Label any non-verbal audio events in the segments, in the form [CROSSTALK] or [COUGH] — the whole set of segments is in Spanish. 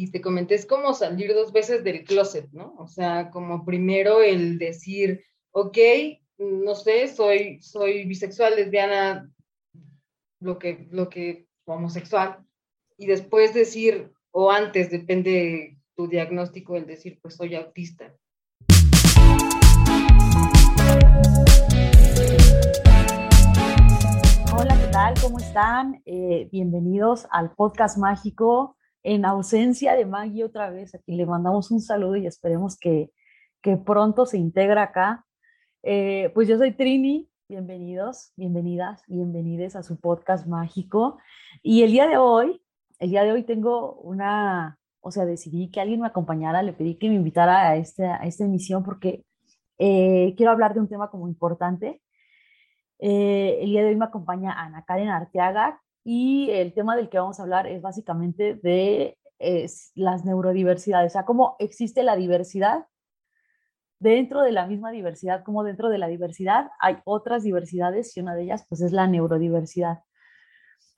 y te comenté, es como salir dos veces del closet, ¿no? O sea, como primero el decir, ok, no sé, soy, soy bisexual, lesbiana, lo que, lo que, homosexual, y después decir, o antes, depende tu diagnóstico, el decir, pues soy autista. Hola, ¿qué tal? ¿Cómo están? Eh, bienvenidos al podcast mágico en ausencia de Maggie otra vez. Aquí le mandamos un saludo y esperemos que, que pronto se integra acá. Eh, pues yo soy Trini, bienvenidos, bienvenidas, bienvenides a su podcast mágico. Y el día de hoy, el día de hoy tengo una, o sea, decidí que alguien me acompañara, le pedí que me invitara a, este, a esta emisión porque eh, quiero hablar de un tema como importante. Eh, el día de hoy me acompaña Ana Karen Arteaga, y el tema del que vamos a hablar es básicamente de las neurodiversidades, o sea, cómo existe la diversidad dentro de la misma diversidad, como dentro de la diversidad hay otras diversidades y una de ellas pues es la neurodiversidad.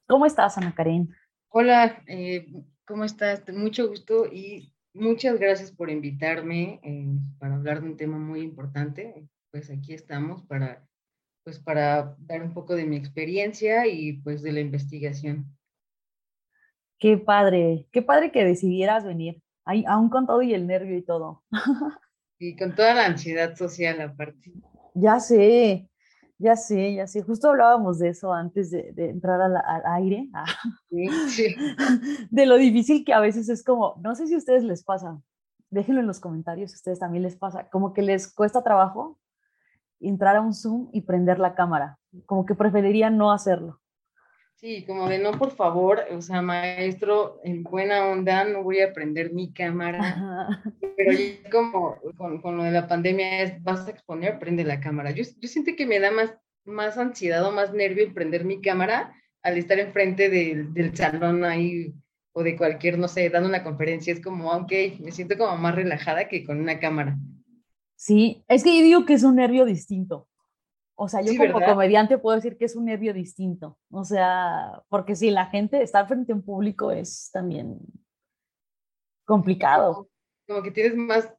¿Cómo estás, Ana Karen? Hola, eh, ¿cómo estás? Mucho gusto y muchas gracias por invitarme eh, para hablar de un tema muy importante. Pues aquí estamos para pues para dar un poco de mi experiencia y pues de la investigación. Qué padre, qué padre que decidieras venir, Ahí, aún con todo y el nervio y todo. [LAUGHS] Y con toda la ansiedad social aparte. Ya sé, ya sé, ya sé. Justo hablábamos de eso antes de, entrar al, aire. Ah. [LAUGHS] Sí, sí. De lo difícil que a veces es como, no sé si a ustedes les pasa, déjenlo en los comentarios si a ustedes también les pasa, como que les cuesta trabajo entrar a un Zoom y prender la cámara, como que preferiría no hacerlo. Sí, como de no, por favor, o sea, maestro, en buena onda, no voy a prender mi cámara. Pero como con, lo de la pandemia es, vas a exponer, prende la cámara. Yo, yo siento que me da más, más ansiedad o más nervio el prender mi cámara al estar enfrente del, del salón ahí o de cualquier, no sé, dando una conferencia. Es como, ok, me siento como más relajada que con una cámara. Sí, es que yo digo que es un nervio distinto. O sea, yo como comediante puedo decir que es un nervio distinto. O sea, porque si la gente está frente a un público es también complicado. Como, que tienes más,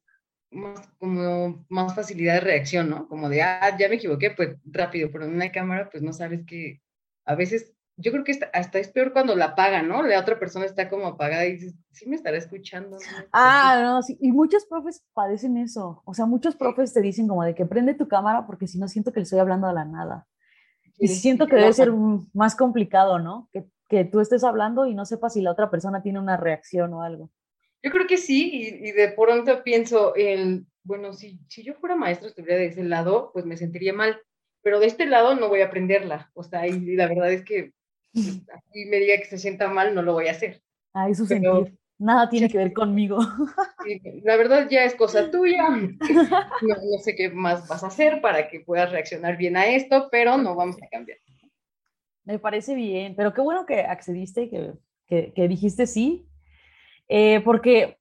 más, como más facilidad de reacción, ¿no? Como de, ah, ya me equivoqué, pues rápido, pero en una cámara, pues no sabes que a veces yo creo que hasta es peor cuando la apaga, ¿no? La otra persona está como apagada y dices, sí me estará escuchando. Ah, no, sí. Y muchos profes padecen eso. O sea, muchos profes te dicen como de que prende tu cámara porque si no siento que le estoy hablando a la nada. Y siento que debe ser más complicado, ¿no? Que, que, tú estés hablando y no sepas si la otra persona tiene una reacción o algo. Yo creo que sí, y, y de pronto pienso, el, bueno, si, si yo fuera maestro, estuviera de ese lado, pues me sentiría mal, pero de este lado no voy a aprenderla. O sea, y la verdad es que y me diga que se sienta mal, no lo voy a hacer. Ah, eso sentir. Nada tiene que ver [LAUGHS] conmigo. la verdad ya es cosa tuya. [LAUGHS] No, sé qué más vas a hacer para que puedas reaccionar bien a esto, pero no vamos a cambiar. Me parece bien, pero qué bueno que accediste, que, que, que dijiste sí, eh, porque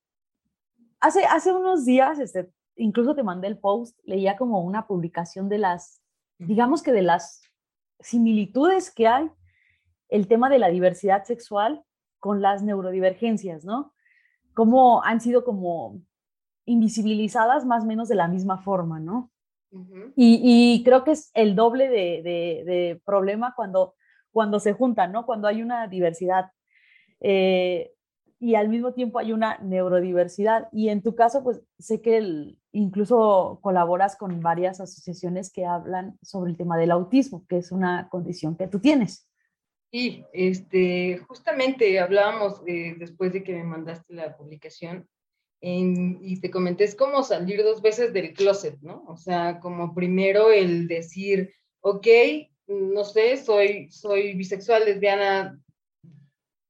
hace, hace unos días, este, incluso te mandé el post, leía como una publicación de las, digamos que de las similitudes que hay el tema de la diversidad sexual con las neurodivergencias, ¿no? Cómo han sido como invisibilizadas más o menos de la misma forma, ¿no? y, creo que es el doble de, problema cuando, cuando se juntan, ¿no? Cuando hay una diversidad eh, y al mismo tiempo hay una neurodiversidad. Y en tu caso, pues sé que incluso colaboras con varias asociaciones que hablan sobre el tema del autismo, que es una condición que tú tienes. Sí, este, justamente hablábamos eh, después de que me mandaste la publicación y te comenté, es como salir dos veces del closet, ¿no? O sea, como primero el decir, ok, no sé, soy, soy bisexual, lesbiana,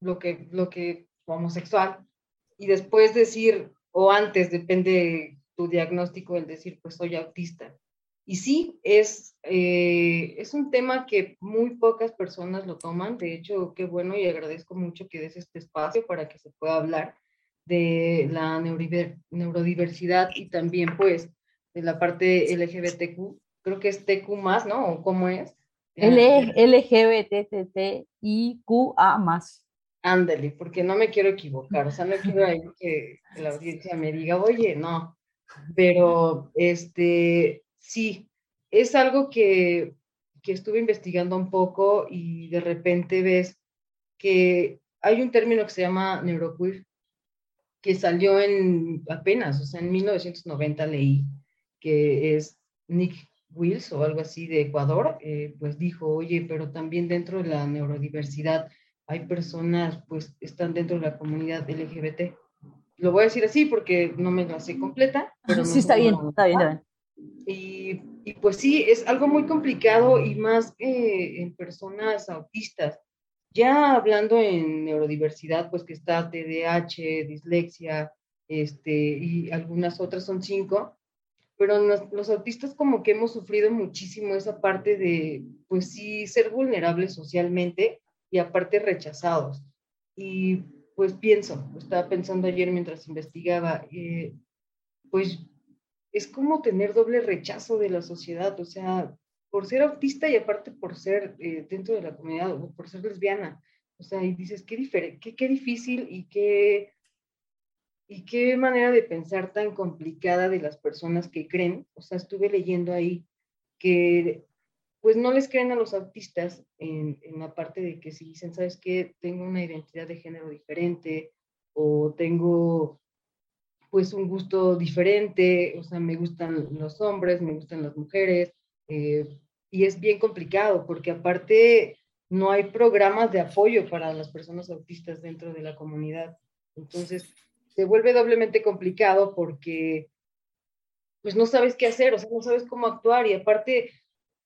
lo que, lo que, homosexual, y después decir, o antes, depende tu diagnóstico, el decir, pues soy autista. Y sí, es, eh, es un tema que muy pocas personas lo toman. De hecho, qué bueno y agradezco mucho que des este espacio para que se pueda hablar de la neurodiversidad y también pues de la parte LGBTQ. Creo que es TQ más, ¿no? ¿O cómo es? LGBTTIQA más. Ándale, porque no me quiero equivocar, o sea, no quiero [LAUGHS] que, que la audiencia me diga, oye, no, pero este, sí, es algo que, que estuve investigando un poco y de repente ves que hay un término que se llama neuroqueer, que salió en apenas, o sea, en 1990 leí, que es Nick Wills o algo así de Ecuador, eh, pues dijo, oye, pero también dentro de la neurodiversidad hay personas, pues están dentro de la comunidad LGBT. Lo voy a decir así porque no me la sé completa. Pero [LAUGHS] sí, está bien, está bien, Y, y, pues sí, es algo muy complicado y más en personas autistas. Ya hablando en neurodiversidad, pues que está TDAH, dislexia, este, y algunas otras son cinco, pero los, autistas como que hemos sufrido muchísimo esa parte de, pues sí, ser vulnerables socialmente y aparte rechazados. Y pues pienso, estaba pensando ayer mientras investigaba, eh, pues es como tener doble rechazo de la sociedad, o sea, por ser autista y aparte por ser eh, dentro de la comunidad o por ser lesbiana. O sea, y dices, qué, qué, qué difícil y qué, y qué manera de pensar tan complicada de las personas que creen. O sea, estuve leyendo ahí que pues no les creen a los autistas en, en la parte de que si dicen, ¿sabes qué? Tengo una identidad de género diferente o tengo pues un gusto diferente, o sea, me gustan los hombres, me gustan las mujeres, eh, y es bien complicado porque aparte no hay programas de apoyo para las personas autistas dentro de la comunidad. Entonces, se vuelve doblemente complicado porque pues no sabes qué hacer, o sea, no sabes cómo actuar y aparte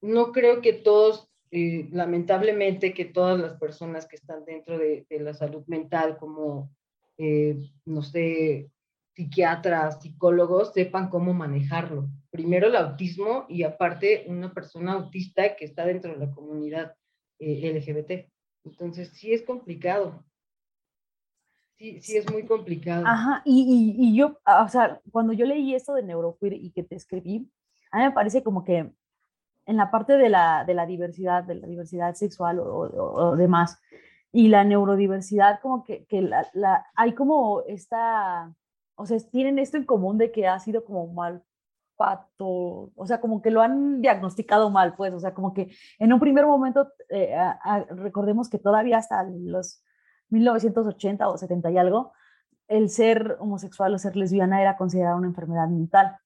no creo que todos, eh, lamentablemente, que todas las personas que están dentro de, la salud mental, como, eh, no sé, psiquiatras, psicólogos, sepan cómo manejarlo primero el autismo y aparte una persona autista que está dentro de la comunidad eh, LGBT. Entonces, sí es complicado. Sí, sí es muy complicado. Ajá, y, y, yo, ah, o sea, cuando yo leí esto de neuroqueer y que te escribí, a mí me parece como que en la parte de la, de la diversidad, de la diversidad sexual o, o, demás, y la neurodiversidad, como que, que la, hay como esta, o sea, tienen esto en común de que ha sido como mal pato, o sea, como que lo han diagnosticado mal, pues, o sea, como que en un primer momento, eh, recordemos que todavía hasta los 1980 o 70 y algo, el ser homosexual o ser lesbiana era considerada una enfermedad mental.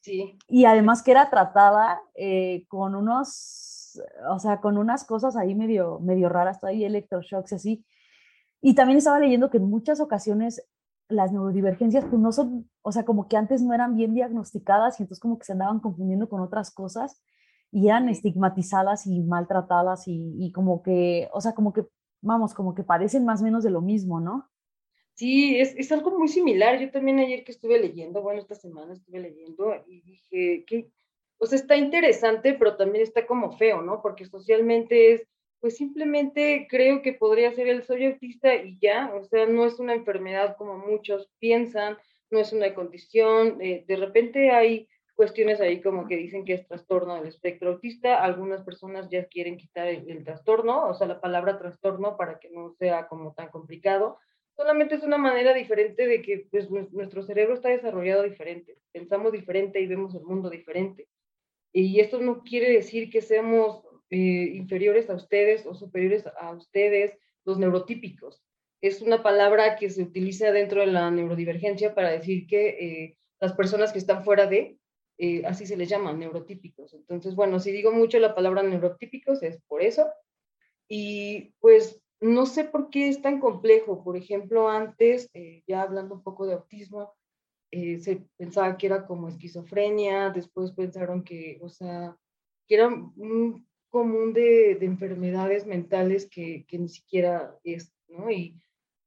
Sí. Y además que era tratada eh, con unos, o sea, con unas cosas ahí medio, medio raras, todavía electroshocks así. Y también estaba leyendo que en muchas ocasiones las neurodivergencias pues no son, o sea, como que antes no eran bien diagnosticadas y entonces como que se andaban confundiendo con otras cosas y eran estigmatizadas y maltratadas y, como que, o sea, como que, vamos, como que parecen más o menos de lo mismo, ¿no? Sí, es, es algo muy similar. Yo también ayer que estuve leyendo, bueno, esta semana estuve leyendo y dije que, o sea, está interesante, pero también está como feo, ¿no? Porque socialmente es pues simplemente creo que podría ser el soy autista y ya, o sea, no es una enfermedad como muchos piensan, no es una condición, eh, de repente hay cuestiones ahí como que dicen que es trastorno del espectro autista, algunas personas ya quieren quitar el, trastorno, o sea, la palabra trastorno para que no sea como tan complicado, solamente es una manera diferente de que pues, nuestro cerebro está desarrollado diferente, pensamos diferente y vemos el mundo diferente. Y esto no quiere decir que seamos eh, inferiores a ustedes o superiores a ustedes, los neurotípicos. Es una palabra que se utiliza dentro de la neurodivergencia para decir que eh, las personas que están fuera de, eh, así se les llama, neurotípicos. Entonces, bueno, si digo mucho la palabra neurotípicos es por eso. Y pues no sé por qué es tan complejo. Por ejemplo, antes, ya hablando un poco de autismo, se pensaba que era como esquizofrenia, después pensaron que, o sea, que era un común de, enfermedades mentales que, ni siquiera es, ¿no? Y,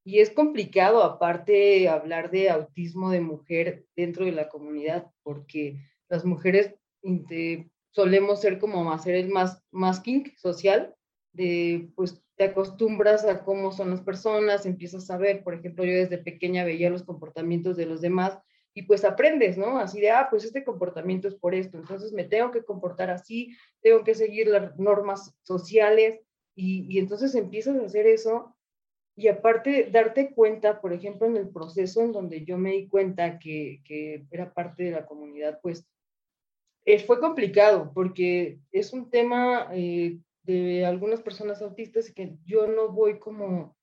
y es complicado aparte hablar de autismo de mujer dentro de la comunidad, porque las mujeres solemos ser como hacer el más masking social, de pues te acostumbras a cómo son las personas, empiezas a ver, por ejemplo, yo desde pequeña veía los comportamientos de los demás y pues aprendes, ¿no? Así de, ah, pues este comportamiento es por esto, entonces me tengo que comportar así, tengo que seguir las normas sociales y, entonces empiezas a hacer eso y aparte darte cuenta, por ejemplo, en el proceso en donde yo me di cuenta que, que era parte de la comunidad, pues eh, fue complicado porque es un tema eh, de algunas personas autistas que yo no voy como,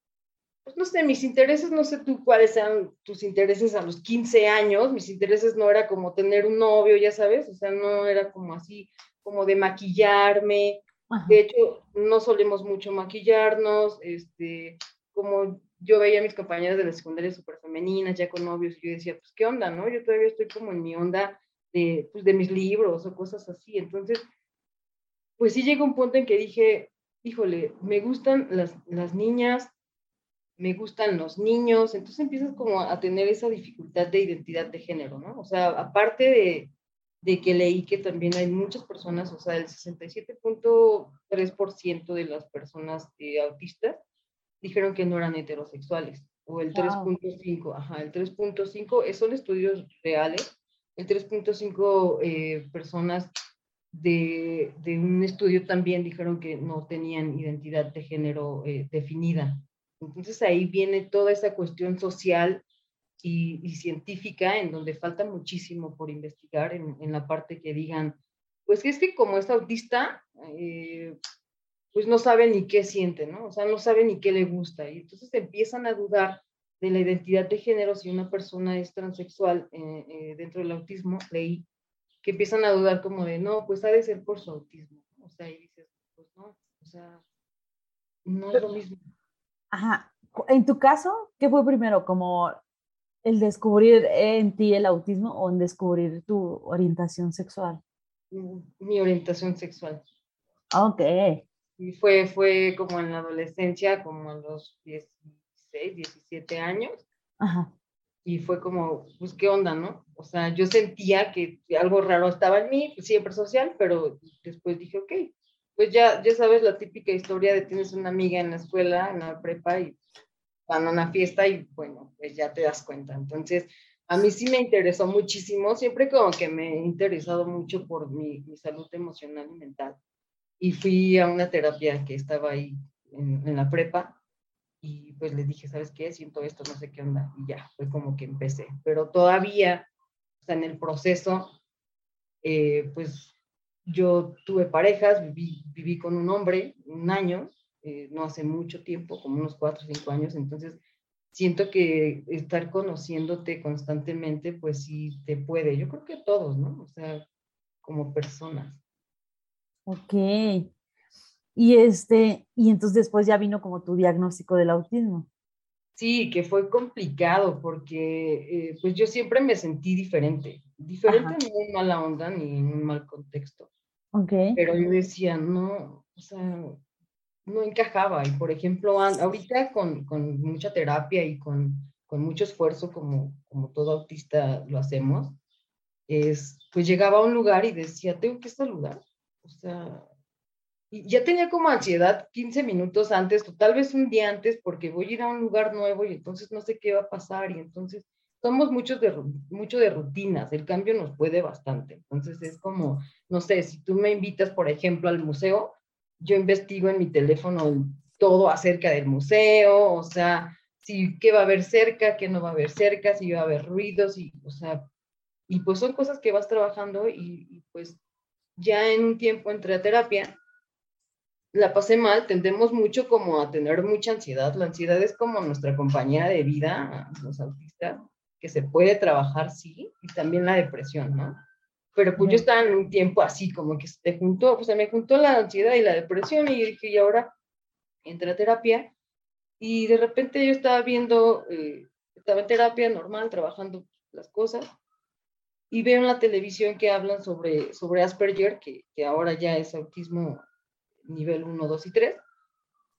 pues no sé, mis intereses, no sé tú cuáles sean tus intereses a los 15 años, mis intereses no era como tener un novio, ya sabes, o sea, no era como así, como de maquillarme. De hecho, no solemos mucho maquillarnos, este, como yo veía a mis compañeras de la secundaria súper femeninas, ya con novios, y yo decía, pues, ¿qué onda, no? Yo todavía estoy como en mi onda de, pues, de mis libros o cosas así. Entonces, pues sí llegó un punto en que dije, híjole, me gustan las, las niñas, me gustan los niños, entonces empiezas como a tener esa dificultad de identidad de género, ¿no? O sea, aparte de, de que leí que también hay muchas personas, o sea, el 67.3% de las personas eh, autistas dijeron que no eran heterosexuales, o el 3.5, ajá, el 3.5, son estudios reales, el 3.5 eh, personas de, de, un estudio también dijeron que no tenían identidad de género eh, definida. Entonces ahí viene toda esa cuestión social y, y, científica en donde falta muchísimo por investigar en, en, la parte que digan, pues es que como es autista, eh, pues no sabe ni qué siente, ¿no? O sea, no sabe ni qué le gusta. Y entonces empiezan a dudar de la identidad de género si una persona es transexual eh, eh, dentro del autismo, leí que empiezan a dudar como de, no, pues ha de ser por su autismo. O sea, y dices, pues no, o sea, no es lo mismo. Ajá. En tu caso, ¿qué fue primero? ¿Como el descubrir en ti el autismo o en descubrir tu orientación sexual? Mi orientación sexual. Ok. Y fue, fue como en la adolescencia, como a los 16, 17 años. Ajá. Y fue como, pues, ¿qué onda, no? O sea, yo sentía que algo raro estaba en mí, pues, siempre social, pero después dije, ok, pues ya, ya sabes la típica historia de tienes una amiga en la escuela, en la prepa, y van a una fiesta y bueno, pues ya te das cuenta. Entonces, a mí sí me interesó muchísimo, siempre como que me he interesado mucho por mi, mi salud emocional y mental y fui a una terapia que estaba ahí en, la prepa y pues le dije, ¿sabes qué? Siento esto, no sé qué onda. Y ya, fue como que empecé. Pero todavía, o sea, en el proceso, eh, pues yo tuve parejas, viví, viví con un hombre un año, eh, no hace mucho tiempo, como unos cuatro o cinco años, entonces siento que estar conociéndote constantemente, pues sí te puede, yo creo que todos, ¿no? O sea, como personas. Ok. Y este, y entonces después ya vino como tu diagnóstico del autismo. Sí, que fue complicado porque eh, pues yo siempre me sentí diferente, diferente en mala onda ni en un mal contexto. Okay. Pero yo decía, no, o sea, no encajaba. Y por ejemplo, ahorita con, con mucha terapia y con, con mucho esfuerzo, como, como todo autista lo hacemos, es, pues llegaba a un lugar y decía, tengo que saludar o sea, y ya tenía como ansiedad 15 minutos antes, o tal vez un día antes, porque voy a ir a un lugar nuevo y entonces no sé qué va a pasar. Y entonces somos muchos de, mucho de rutinas, el cambio nos puede bastante. Entonces es como, no sé, si tú me invitas, por ejemplo, al museo, yo investigo en mi teléfono todo acerca del museo, o sea, si qué va a haber cerca, qué no va a haber cerca, si va a haber ruidos, y, o sea, y pues son cosas que vas trabajando y, y pues ya en un tiempo entré a terapia, la pasé mal, tendemos mucho como a tener mucha ansiedad. La ansiedad es como nuestra compañera de vida, los autistas, que se puede trabajar, sí, y también la depresión, ¿no? Pero pues yo estaba en un tiempo así, como que se juntó, pues se me juntó la ansiedad y la depresión, y yo dije, y ahora entré a terapia, y de repente yo estaba viendo, eh, estaba en terapia normal, trabajando las cosas, y veo en la televisión que hablan sobre, sobre Asperger, que, que ahora ya es autismo nivel 1, 2 y 3.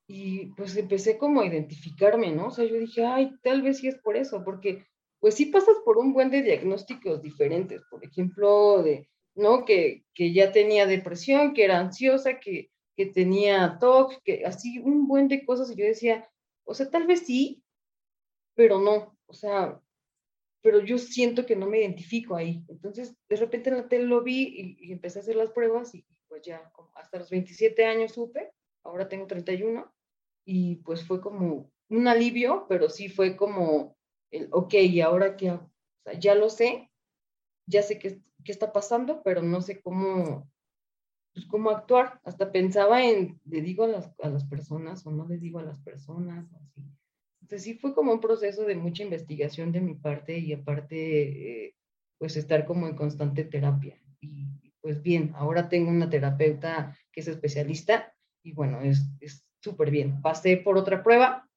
Y pues empecé como a identificarme, ¿no? O sea, yo dije, ay, tal vez sí es por eso, porque pues sí pasas por un buen de diagnósticos diferentes, por ejemplo, de, ¿no? Que, que ya tenía depresión, que era ansiosa, que, que tenía TOC, que así un buen de cosas, y yo decía, o sea, tal vez sí, pero no, o sea, pero yo siento que no me identifico ahí. Entonces, de repente en la tele lo vi y, empecé a hacer las pruebas y, pues ya hasta los 27 años supe, ahora tengo 31 y pues fue como, un alivio, pero sí fue como, el, ok, ¿y ahora qué hago? O sea, ya lo sé, ya sé qué, qué está pasando, pero no sé cómo, pues, cómo actuar. Hasta pensaba en, ¿le digo a las, a las personas o no le digo a las personas? Así. Entonces sí fue como un proceso de mucha investigación de mi parte y aparte, eh, pues estar como en constante terapia. Y pues bien, ahora tengo una terapeuta que es especialista y bueno, es súper bien. Pasé por otra prueba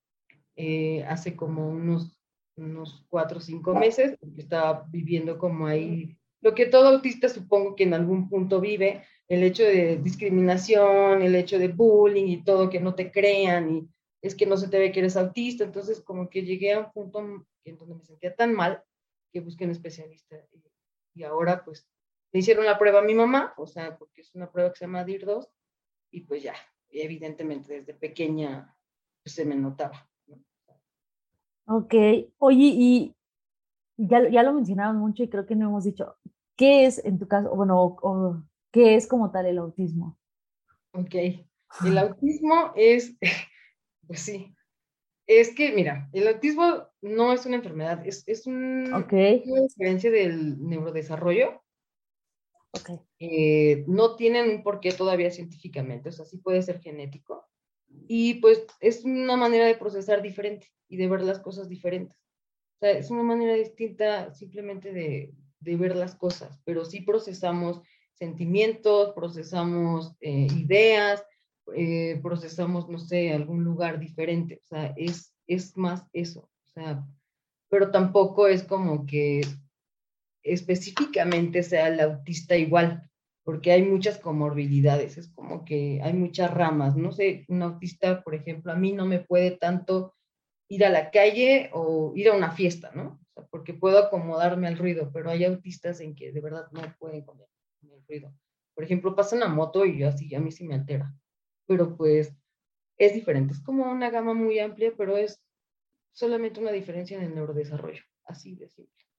eh, hace como unos, unos cuatro o cinco meses, porque estaba viviendo como ahí, lo que todo autista supongo que en algún punto vive, el hecho de discriminación, el hecho de bullying y todo, que no te crean y es que no se te ve que eres autista, entonces como que llegué a un punto en donde me sentía tan mal que busqué un especialista y, ahora pues le hicieron la prueba a mi mamá, o sea, porque es una prueba que se llama DIR2 y pues ya, evidentemente desde pequeña pues, se me notaba. Ok, oye, y ya, ya lo mencionaron mucho y creo que no hemos dicho, ¿qué es en tu caso, bueno, o, qué es como tal el autismo? Ok, el autismo es, [LAUGHS] pues sí, es que, mira, el autismo no es una enfermedad, es, es un, okay. una diferencia del neurodesarrollo. Okay. Eh, no tienen un porqué todavía científicamente, o sea, sí puede ser genético. Y pues es una manera de procesar diferente y de ver las cosas diferentes. O sea, es una manera distinta simplemente de, de ver las cosas, pero sí procesamos sentimientos, procesamos eh, ideas, eh, procesamos, no sé, algún lugar diferente. O sea, es, es más eso. O sea, pero tampoco es como que específicamente sea el autista igual, porque hay muchas comorbilidades, es como que hay muchas ramas. No sé, un autista, por ejemplo, a mí no me puede tanto ir a la calle o ir a una fiesta, ¿no? O sea, porque puedo acomodarme al ruido, pero hay autistas en que de verdad no pueden comer el ruido. Por ejemplo, pasa una moto y yo así, a mí sí me altera pero pues es diferente. Es como una gama muy amplia, pero es solamente una diferencia en el neurodesarrollo, así de simple.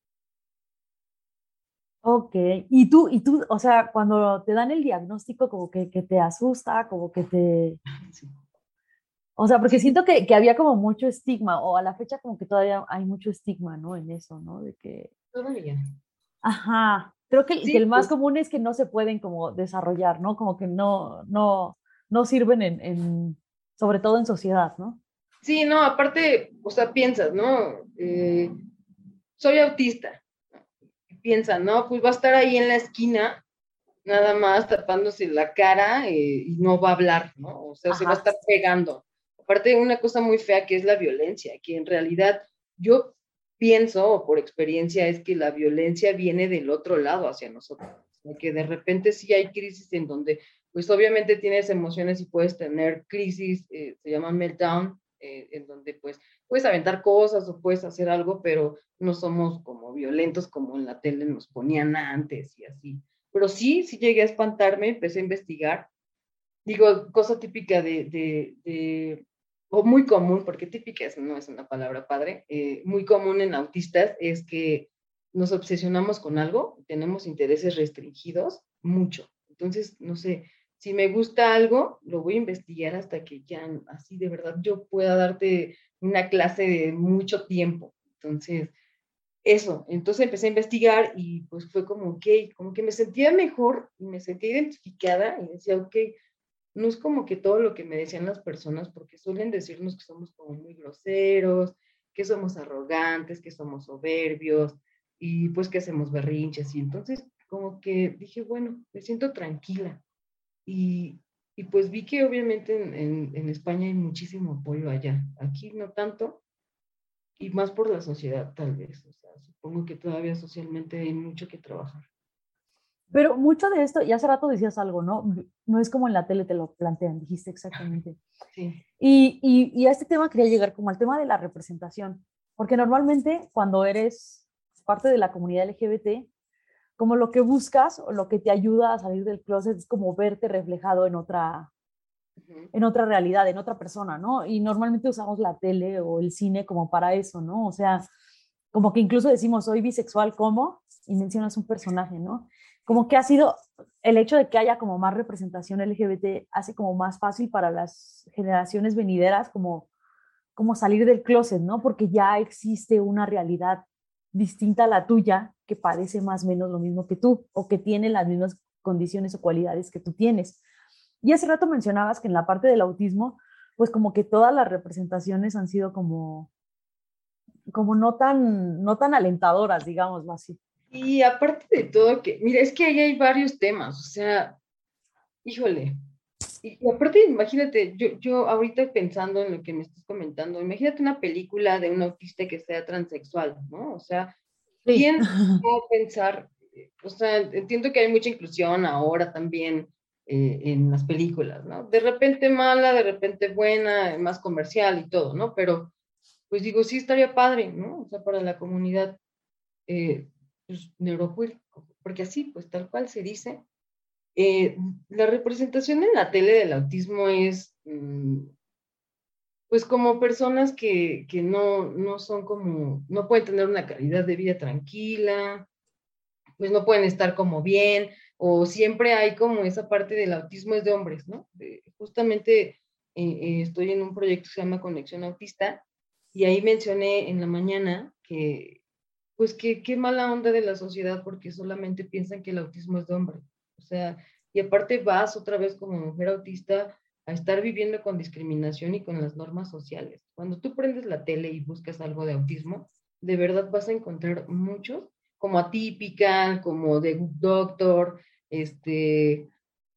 Ok, y tú, y tú, o sea, cuando te dan el diagnóstico, como que, que te asusta, como que te... O sea, porque siento que, que, había como mucho estigma, o a la fecha como que todavía hay mucho estigma, ¿no? En eso, ¿no? De que... Todavía. Ajá, creo que, que el más pues común es que no se pueden como desarrollar, ¿no? Como que no, no, no sirven en, sobre todo en sociedad, ¿no? Sí, no, aparte, o sea, piensas, ¿no? Eh, soy autista. Piensa, ¿no? Pues va a estar ahí en la esquina, nada más tapándose la cara eh, y no va a hablar, ¿no? O sea, se va a estar pegando. Aparte, una cosa muy fea que es la violencia, que en realidad yo pienso, o por experiencia, es que la violencia viene del otro lado hacia nosotros. Que de repente sí hay crisis en donde pues obviamente tienes emociones y puedes tener crisis, eh, se llama meltdown, eh, en donde pues puedes aventar cosas o puedes hacer algo, pero no somos como violentos como en la tele nos ponían antes y así. Pero sí, sí llegué a espantarme, empecé a investigar. Digo, cosa típica de, de, o muy común, porque típica no es una palabra padre, eh, muy común en autistas es que nos obsesionamos con algo, tenemos intereses restringidos mucho. Entonces, no sé, si me gusta algo, lo voy a investigar hasta que ya así de verdad yo pueda darte una clase de mucho tiempo. Entonces, eso, entonces empecé a investigar y pues fue como, ok, como que me sentía mejor y me sentía identificada y decía, ok, no es como que todo lo que me decían las personas, porque suelen decirnos que somos como muy groseros, que somos arrogantes, que somos soberbios y pues que hacemos berrinches. Y entonces como que dije, bueno, me siento tranquila. Y, y pues vi que obviamente en, en, España hay muchísimo apoyo allá. Aquí no tanto, y más por la sociedad tal vez. O sea, supongo que todavía socialmente hay mucho que trabajar. Pero mucho de esto, y hace rato decías algo, ¿no? No es como en la tele te lo plantean, dijiste exactamente. Sí. Y, y, y a este tema quería llegar como al tema de la representación, porque normalmente cuando eres parte de la comunidad LGBT, como lo que buscas o lo que te ayuda a salir del closet es como verte reflejado en otra, en otra realidad, en otra persona, ¿no? Y normalmente usamos la tele o el cine como para eso, ¿no? O sea, como que incluso decimos, soy bisexual, ¿cómo? Y mencionas un personaje, ¿no? Como que ha sido el hecho de que haya como más representación LGBT hace como más fácil para las generaciones venideras como como salir del closet, ¿no? Porque ya existe una realidad distinta a la tuya que parece más o menos lo mismo que tú o que tiene las mismas condiciones o cualidades que tú tienes. Y hace rato mencionabas que en la parte del autismo, pues como que todas las representaciones han sido como, como no tan, no tan alentadoras, digámoslo así. Y aparte de todo, que, mira, es que ahí hay varios temas, o sea, híjole, y, aparte, imagínate, yo, yo ahorita pensando en lo que me estás comentando, imagínate una película de un autista que sea transexual, ¿no? O sea, ¿quién [LAUGHS] va a pensar? O sea, entiendo que hay mucha inclusión ahora también eh, en las películas, ¿no? De repente mala, de repente buena, más comercial y todo, ¿no? Pero, pues digo, sí estaría padre, ¿no? O sea, para la comunidad eh, pues, porque así, pues tal cual se dice, eh, la representación en la tele del autismo es, mm, pues como personas que, que no, no son como, no pueden tener una calidad de vida tranquila, pues no pueden estar como bien, o siempre hay como esa parte del autismo es de hombres, ¿no? justamente eh, eh, estoy en un proyecto que se llama Conexión Autista, y ahí mencioné en la mañana que, pues que qué mala onda de la sociedad porque solamente piensan que el autismo es de hombre. O sea, y aparte vas otra vez como mujer autista a estar viviendo con discriminación y con las normas sociales. Cuando tú prendes la tele y buscas algo de autismo, de verdad vas a encontrar muchos, como atípica, como de doctor, este,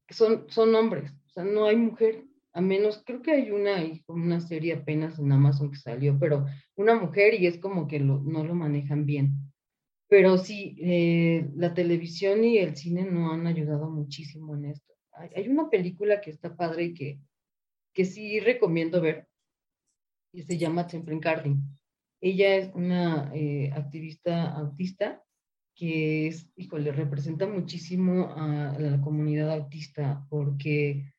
son, son hombres, o sea, no hay mujer, a menos, creo que hay una, una serie apenas en Amazon que salió, pero una mujer y es como que no lo manejan bien. Pero sí, eh, la televisión y el cine no han ayudado muchísimo en esto. Hay, una película que está padre y que, que sí recomiendo ver, y se llama Siempre Carding. Ella es una eh, activista autista que es, híjole, representa muchísimo a la comunidad autista porque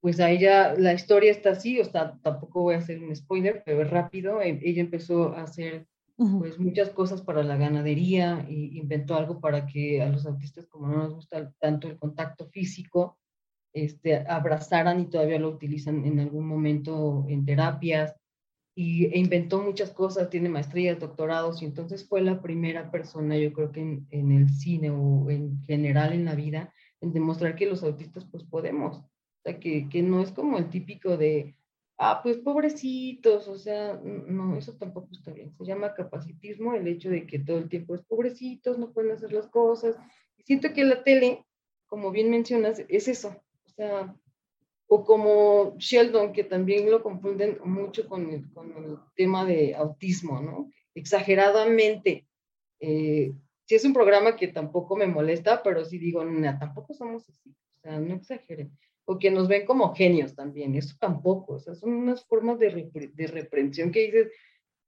pues a ella la historia está así, o sea, tampoco voy a hacer un spoiler, pero es rápido. E, ella empezó a hacer pues muchas cosas para la ganadería y inventó algo para que a los autistas, como no nos gusta tanto el contacto físico, este, abrazaran y todavía lo utilizan en algún momento en terapias y, e inventó muchas cosas, tiene maestrías, doctorados y entonces fue la primera persona, yo creo que en, en el cine o en general en la vida, en demostrar que los autistas pues podemos, o sea, que, que no es como el típico de ah, pues pobrecitos, o sea, no, eso tampoco está bien. Se llama capacitismo el hecho de que todo el tiempo es pobrecitos, no pueden hacer las cosas. Y siento que la tele, como bien mencionas, es eso. O sea, o como Sheldon, que también lo confunden mucho con el, tema de autismo, ¿no? Exageradamente. Eh, sí es un programa que tampoco me molesta, pero sí digo, no, tampoco somos así. O sea, no exageren o que nos ven como genios también, eso tampoco, o sea, son unas formas de, de reprensión que dices,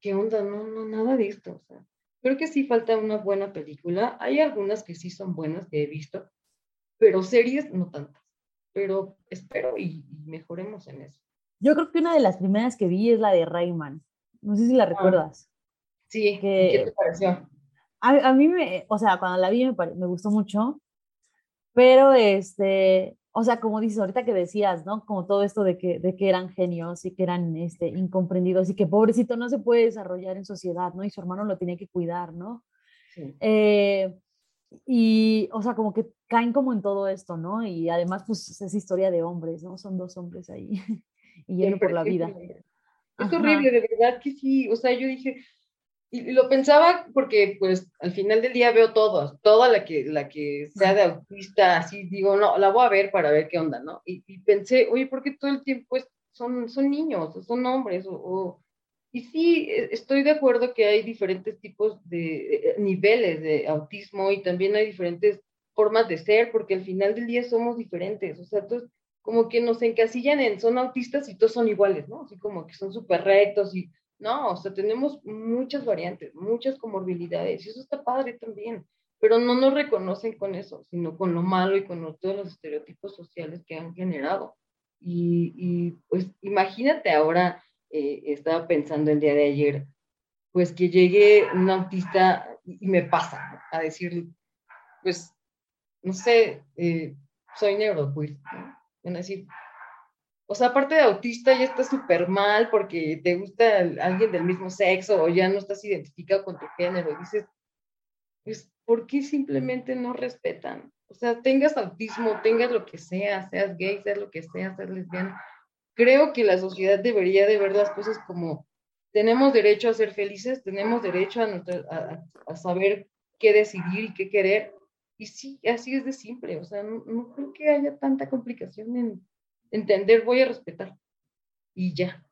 ¿qué onda? No, no, nada de esto, o sea, creo que sí falta una buena película, hay algunas que sí son buenas que he visto, pero series no tantas, pero espero y, mejoremos en eso. Yo creo que una de las primeras que vi es la de Rayman, no sé si la ah, recuerdas. sí, ¿qué te pareció? A, mí me, o sea, cuando la vi me, me gustó mucho, pero este, o sea, como dices ahorita que decías, ¿no? Como todo esto de que, de que eran genios y que eran este, incomprendidos y que pobrecito no se puede desarrollar en sociedad, ¿no? Y su hermano lo tenía que cuidar, ¿no? Sí. Eh, y, o sea, como que caen como en todo esto, ¿no? Y además, pues es historia de hombres, ¿no? Son dos hombres ahí [LAUGHS] y yendo por la vida. Es horrible, de verdad que sí. O sea, yo dije, y lo pensaba porque, pues, al final del día veo todo, toda la que, la que sea de autista, así digo, no, la voy a ver para ver qué onda, ¿no? Y, pensé, oye, ¿por qué todo el tiempo son, son niños, son hombres, o, Y sí, e, estoy de acuerdo que hay diferentes tipos de eh, niveles de autismo y también hay diferentes formas de ser, porque al final del día somos diferentes, o sea, entonces, como que nos encasillan en son autistas y todos son iguales, ¿no? Así como que son súper rectos y no, o sea, tenemos muchas variantes, muchas comorbilidades, y eso está padre también, pero no nos reconocen con eso, sino con lo malo y con todos los estereotipos sociales que han generado. Y, pues imagínate ahora, eh, estaba pensando el día de ayer, pues que llegue un autista y, me pasa a decir, pues, no sé, eh, soy neuroqueer, ¿no? decir, o sea, aparte de autista ya estás súper mal porque te gusta alguien del mismo sexo o ya no estás identificado con tu género. Dices, pues, ¿por qué simplemente no respetan? O sea, tengas autismo, tengas lo que sea, seas gay, seas lo que sea, seas lesbiana. Creo que la sociedad debería de ver las cosas como tenemos derecho a ser felices, tenemos derecho a, a, saber qué decidir y qué querer. Y sí, así es de simple. O sea, no, no creo que haya tanta complicación en entender, voy a respetar. Y ya.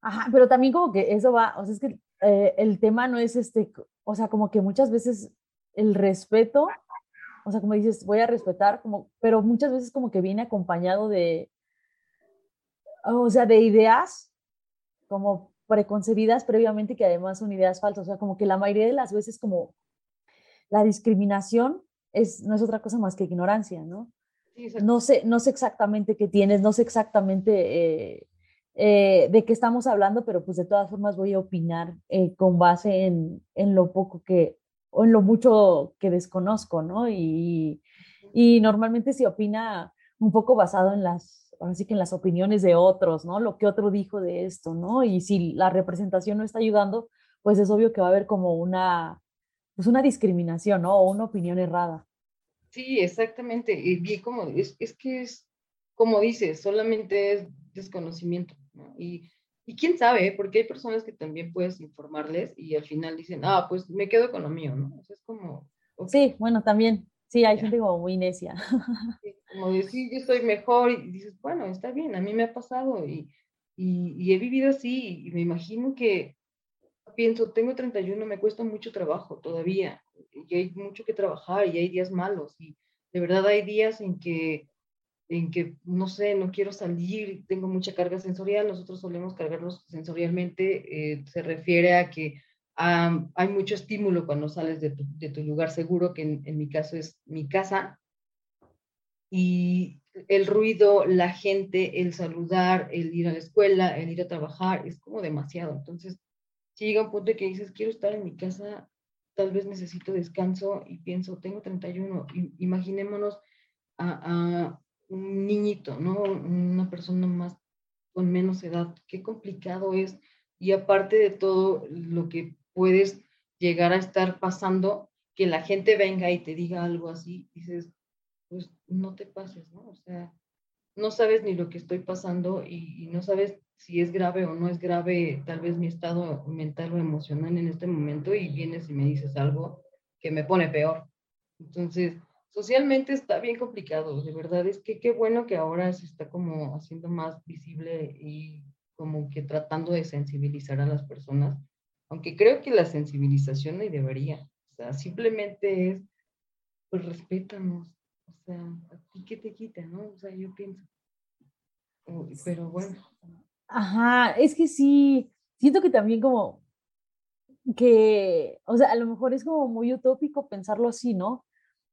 Ajá, pero también como que eso va, o sea, es que eh, el tema no es este, o sea, como que muchas veces el respeto, o sea, como dices, voy a respetar, como, pero muchas veces como que viene acompañado de, o sea, de ideas como preconcebidas previamente que además son ideas falsas, o sea, como que la mayoría de las veces como la discriminación es, no es otra cosa más que ignorancia, ¿no? No, sé, no sé exactamente qué tienes, no sé exactamente eh, eh, de qué estamos hablando, pero pues de todas formas voy a opinar eh, con base en, en, lo poco que, o en lo mucho que desconozco, ¿no? Y, y normalmente se opina un poco basado en las, ahora sí que en las opiniones de otros, ¿no? Lo que otro dijo de esto, ¿no? Y si la representación no está ayudando, pues es obvio que va a haber como una, pues una discriminación, ¿no? O una opinión errada. Sí, exactamente. Y bien como, es, es que es, como dices, solamente es desconocimiento, ¿no? Y, y quién sabe, ¿eh? porque hay personas que también puedes informarles y al final dicen, ah, pues me quedo con lo mío, ¿no? O sea, es como... Sí, bueno, también. Sí, hay gente como muy necia. [LAUGHS] como decir, yo estoy mejor y dices, bueno, está bien, a mí me ha pasado y, y, y he vivido así y me imagino que pienso, tengo 31, me cuesta mucho trabajo todavía y hay mucho que trabajar y hay días malos y de verdad hay días en que, en que no sé, no quiero salir, tengo mucha carga sensorial, nosotros solemos cargarnos sensorialmente, eh, se refiere a que hay mucho estímulo cuando sales de tu, de tu lugar seguro, que en, en mi caso es mi casa, y el ruido, la gente, el saludar, el ir a la escuela, el ir a trabajar, es como demasiado. Entonces, si llega un punto que dices, quiero estar en mi casa, tal vez necesito descanso y pienso, tengo 31, imaginémonos a, un niñito, ¿no? Una persona más con menos edad, qué complicado es. Y aparte de todo lo que puedes llegar a estar pasando, que la gente venga y te diga algo así, dices, pues no te pases, ¿no? O sea, no sabes ni lo que estoy pasando y, no sabes si es grave o no es grave tal vez mi estado mental o emocional en este momento y vienes y me dices algo que me pone peor. Entonces, socialmente está bien complicado, de verdad es que qué bueno que ahora se está como haciendo más visible y como que tratando de sensibilizar a las personas, aunque creo que la sensibilización no debería, o sea, simplemente es, pues respétanos, o sea, qué te quita, ¿no? O sea, yo pienso, pero bueno. Ajá, es que sí, siento que también como que, o sea, a lo mejor es como muy utópico pensarlo así, ¿no?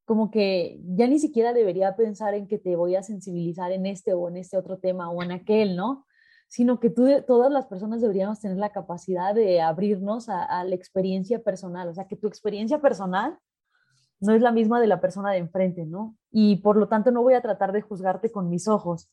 Como que ya ni siquiera debería pensar en que te voy a sensibilizar en este o en este otro tema o en aquel, ¿no? Sino que tú, todas las personas deberíamos tener la capacidad de abrirnos a, a la experiencia personal, o sea, que tu experiencia personal no es la misma de la persona de enfrente, ¿no? Y por lo tanto no voy a tratar de juzgarte con mis ojos.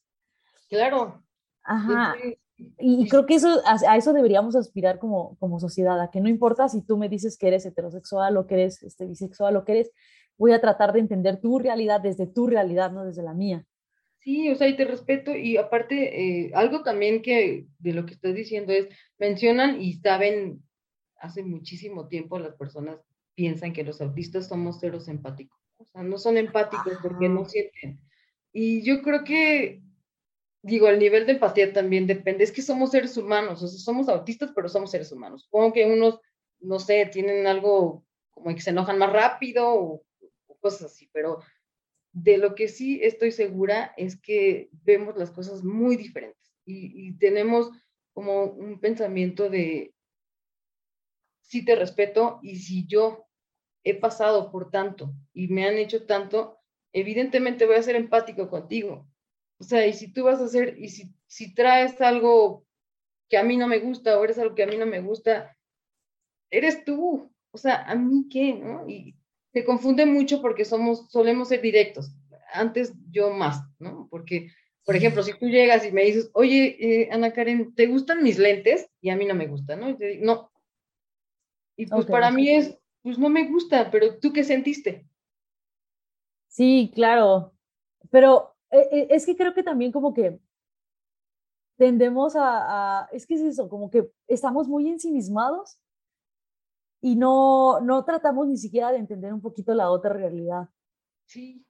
Claro. Ajá. Y creo que eso, a, eso deberíamos aspirar como, como sociedad, a que no importa si tú me dices que eres heterosexual o que eres este, bisexual o que eres, voy a tratar de entender tu realidad desde tu realidad, no desde la mía. Sí, o sea, y te respeto y aparte, eh, algo también que de lo que estás diciendo es, mencionan y saben, hace muchísimo tiempo las personas piensan que los autistas somos seres empáticos, o sea, no son empáticos porque no sienten. Y yo creo que digo, el nivel de empatía también depende, es que somos seres humanos, o sea, somos autistas, pero somos seres humanos. Supongo que unos, no sé, tienen algo como que se enojan más rápido o, cosas así, pero de lo que sí estoy segura es que vemos las cosas muy diferentes y, y tenemos como un pensamiento de, sí te respeto y si yo he pasado por tanto y me han hecho tanto, evidentemente voy a ser empático contigo o sea, y si tú vas a hacer, y si, si traes algo que a mí no me gusta o eres algo que a mí no me gusta, eres tú. O sea, ¿a mí qué? ¿no? Y se confunde mucho porque somos, solemos ser directos. Antes yo más, ¿no? Porque por ejemplo, si tú llegas y me dices, oye, eh, Ana Karen, ¿te gustan mis lentes? Y a mí no me gustan, ¿no? Y te digo, no. Y pues para mí es, pues no me gusta, pero ¿tú qué sentiste? Sí, claro. Pero eh, eh, es que creo que también como que tendemos a, es que es eso, como que estamos muy ensimismados y no, no tratamos ni siquiera de entender un poquito la otra realidad. Sí.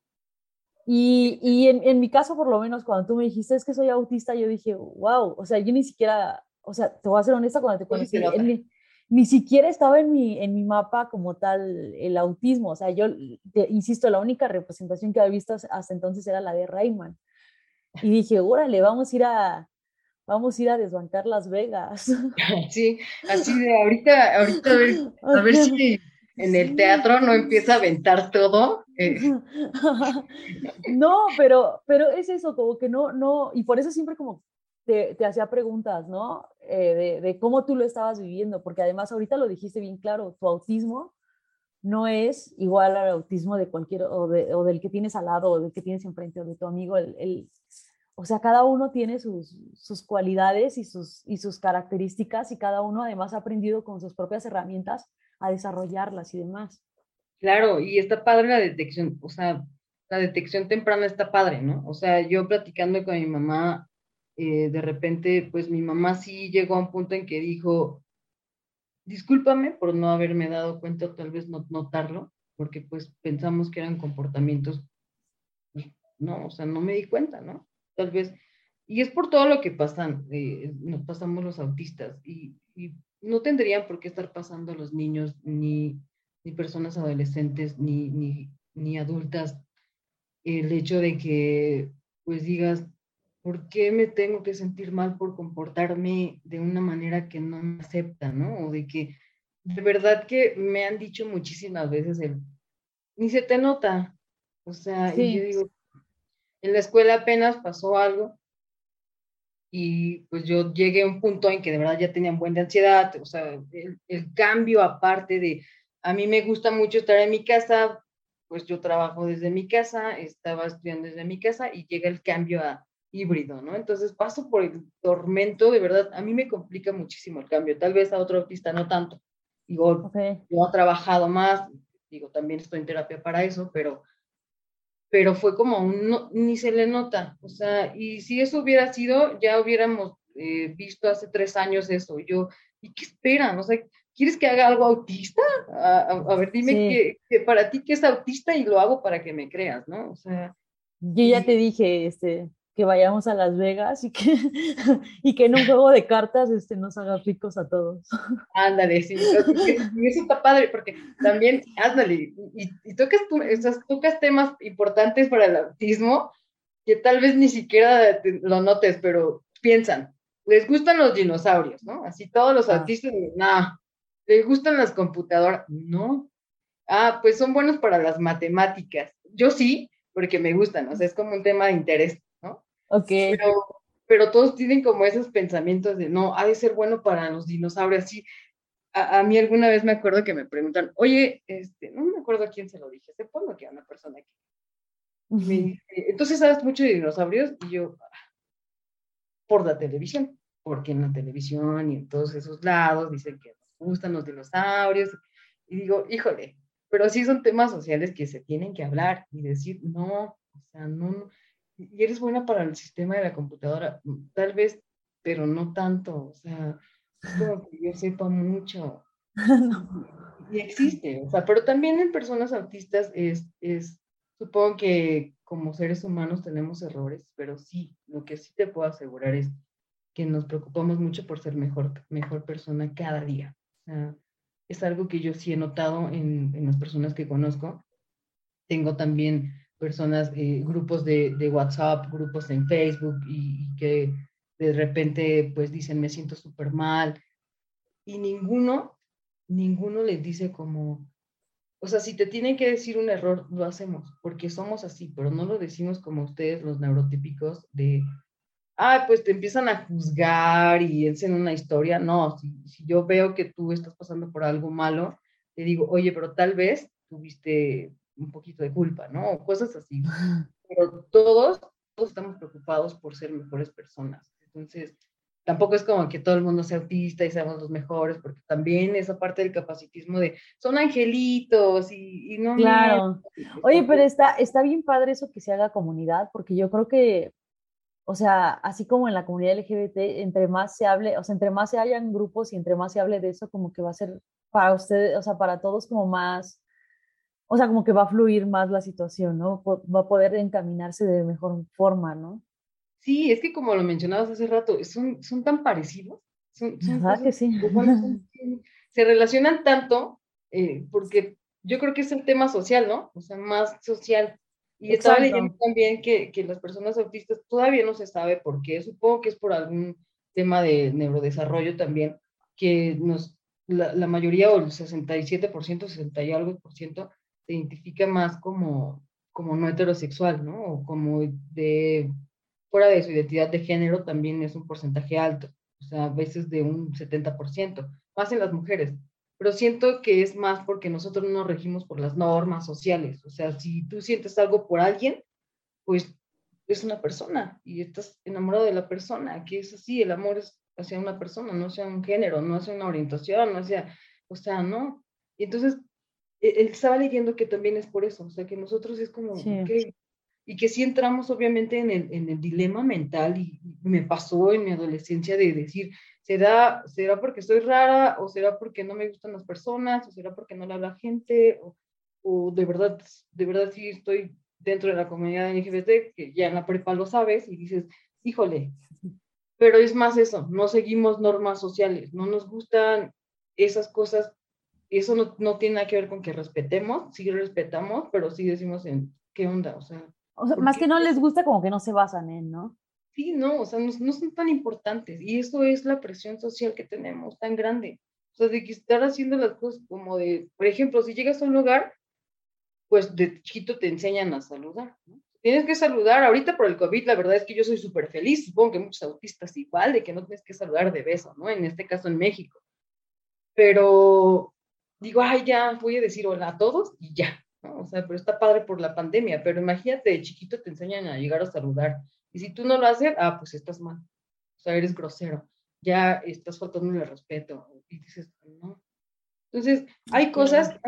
Y, y en, en, mi caso, por lo menos, cuando tú me dijiste es que soy autista, yo dije, wow, o sea, yo ni siquiera, o sea, te voy a ser honesta, cuando te conocí, ni, ni, siquiera estaba en mi, en mi mapa como tal el autismo, o sea, yo, te, insisto, la única representación que había visto hasta entonces era la de Rayman. Y dije, órale, vamos a ir a, vamos a ir a desbancar Las Vegas. [LAUGHS] Sí, así de ahorita, ahorita a ver, a ver si en el teatro no empieza a aventar todo. Eh. [LAUGHS] No, pero, pero es eso, como que no, no, y por eso siempre como te, hacía preguntas, ¿no? Eh, de, cómo tú lo estabas viviendo, porque además ahorita lo dijiste bien claro, tu autismo no es igual al autismo de cualquier, o, o del que tienes al lado, o del que tienes enfrente, o de tu amigo, el, el o sea, cada uno tiene sus, sus cualidades y sus, y sus características y cada uno además ha aprendido con sus propias herramientas a desarrollarlas y demás. Claro, y está padre la detección, o sea, la detección temprana está padre, ¿no? O sea, yo platicando con mi mamá, eh, de repente, pues mi mamá sí llegó a un punto en que dijo, discúlpame por no haberme dado cuenta tal vez no notarlo, porque pues pensamos que eran comportamientos, pues, no, o sea, no me di cuenta, ¿no? tal vez, y es por todo lo que pasan, eh, nos pasamos los autistas, y, no tendrían por qué estar pasando los niños, ni, ni personas adolescentes, ni, ni, ni adultas, el hecho de que, pues digas, ¿por qué me tengo que sentir mal por comportarme de una manera que no me acepta, ¿no? O de que de verdad que me han dicho muchísimas veces el, ni se te nota. O sea, y yo digo, en la escuela apenas pasó algo y pues yo llegué a un punto en que de verdad ya tenía un buen de ansiedad, o sea, el, cambio aparte de, a mí me gusta mucho estar en mi casa, pues yo trabajo desde mi casa, estaba estudiando desde mi casa y llega el cambio a híbrido, ¿no? Entonces paso por el tormento, de verdad, a mí me complica muchísimo el cambio, tal vez a otro autista no tanto. Digo, yo he trabajado más, digo, también estoy en terapia para eso, pero pero fue como un, ni se le nota, o sea, y si eso hubiera sido, ya hubiéramos eh, visto hace tres años eso, yo, ¿y qué esperan? O sea, ¿quieres que haga algo autista? A, ver, dime que, para ti qué es autista y lo hago para que me creas, ¿no? O sea. Yo ya te dije, este, que vayamos a Las Vegas y que, [LAUGHS] y que en un juego de cartas este, nos haga ricos a todos. [LAUGHS] Ándale, sí, eso está padre, porque también, ándale, y, y tocas, tocas temas importantes para el autismo que tal vez ni siquiera lo notes, pero piensan, les gustan los dinosaurios, ¿no? Así todos los ah. autistas, no, les gustan las computadoras, no. Ah, pues son buenos para las matemáticas. Yo sí, porque me gustan, o sea, es como un tema de interés. Ok. Pero, pero todos tienen como esos pensamientos de, no, ha de ser bueno para los dinosaurios. Sí, a, a, mí alguna vez me acuerdo que me preguntan, oye, este, no me acuerdo a quién se lo dije, se pone que a una persona aquí. me dice, entonces sabes mucho de dinosaurios y yo, por la televisión, porque en la televisión y en todos esos lados dicen que nos gustan los dinosaurios. Y digo, híjole, pero sí son temas sociales que se tienen que hablar y decir, no, o sea, no, y eres buena para el sistema de la computadora, mm, tal vez, pero no tanto, o sea, es como que yo sepa mucho. [LAUGHS] Y existe, o sea, pero también en personas autistas es, es, supongo que como seres humanos tenemos errores, pero sí, lo que sí te puedo asegurar es que nos preocupamos mucho por ser mejor, mejor persona cada día. O sea, es algo que yo sí he notado en, en las personas que conozco. Tengo también personas, eh, grupos de, de, WhatsApp, grupos en Facebook y, que de repente pues dicen me siento súper mal y ninguno, ninguno les dice como, o sea, si te tienen que decir un error, lo hacemos, porque somos así, pero no lo decimos como ustedes, los neurotípicos, de, ah, pues te empiezan a juzgar y en una historia. No, si, si, yo veo que tú estás pasando por algo malo, te digo, oye, pero tal vez tuviste un poquito de culpa, ¿no? cosas así. Pero todos, estamos preocupados por ser mejores personas. Entonces, tampoco es como que todo el mundo sea autista y seamos los mejores, porque también esa parte del capacitismo de son angelitos y, no. Claro. Oye, pero está, está bien padre eso que se haga comunidad, porque yo creo que, o sea, así como en la comunidad LGBT, entre más se hable, o sea, entre más se hayan grupos y entre más se hable de eso, como que va a ser para ustedes, o sea, para todos como más, o sea, como que va a fluir más la situación, ¿no? Va a poder encaminarse de mejor forma, ¿no? Sí, es que como lo mencionabas hace rato, son, son tan parecidos. Son, que sí? [LAUGHS] se relacionan tanto eh, porque yo creo que es el tema social, ¿no? O sea, más social. Y estaba leyendo también que, que, las personas autistas todavía no se sabe por qué. Supongo que es por algún tema de neurodesarrollo también, que nos, la, la mayoría o el 67%, 60 y algo por ciento, se identifica más como, como no heterosexual, ¿no? O como de fuera de su identidad de género también es un porcentaje alto, o sea, a veces de un 70%, más en las mujeres. Pero siento que es más porque nosotros no nos regimos por las normas sociales. O sea, si tú sientes algo por alguien, pues es una persona y estás enamorado de la persona, que es así, el amor es hacia una persona, no hacia un género, no hacia una orientación, no hacia, o sea, no. Y entonces, estaba leyendo que también es por eso, o sea, que nosotros es como, sí. y que sí entramos obviamente en el, en el dilema mental y, me pasó en mi adolescencia de decir, ¿será, ¿será porque soy rara o será porque no me gustan las personas o será porque no le habla gente o, o de verdad, de verdad sí estoy dentro de la comunidad LGBT, que ya en la prepa lo sabes y dices, híjole, pero es más eso, no seguimos normas sociales, no nos gustan esas cosas, eso no, no tiene nada que ver con que respetemos, sí respetamos, pero sí decimos en qué onda, o sea, o sea, más que no les gusta, como que no se basan en, ¿no? Sí, no, o sea, no, no, son tan importantes. Y eso es la presión social que tenemos tan grande. O sea, de que estar haciendo las cosas como de, por ejemplo, si llegas a un lugar, pues de chiquito te enseñan a saludar, ¿no? Tienes que saludar. Ahorita por el COVID, la verdad es que yo soy súper feliz. Supongo que muchos autistas igual, de que no tienes que saludar de beso, ¿no? En este caso en México. Pero digo, ay, ya voy a decir hola a todos y ya, o sea, pero está padre por la pandemia, pero imagínate, de chiquito te enseñan a llegar a saludar, y si tú no lo haces, ah, pues estás mal, o sea, eres grosero, ya estás faltando el respeto, y dices, no. Entonces, hay cosas,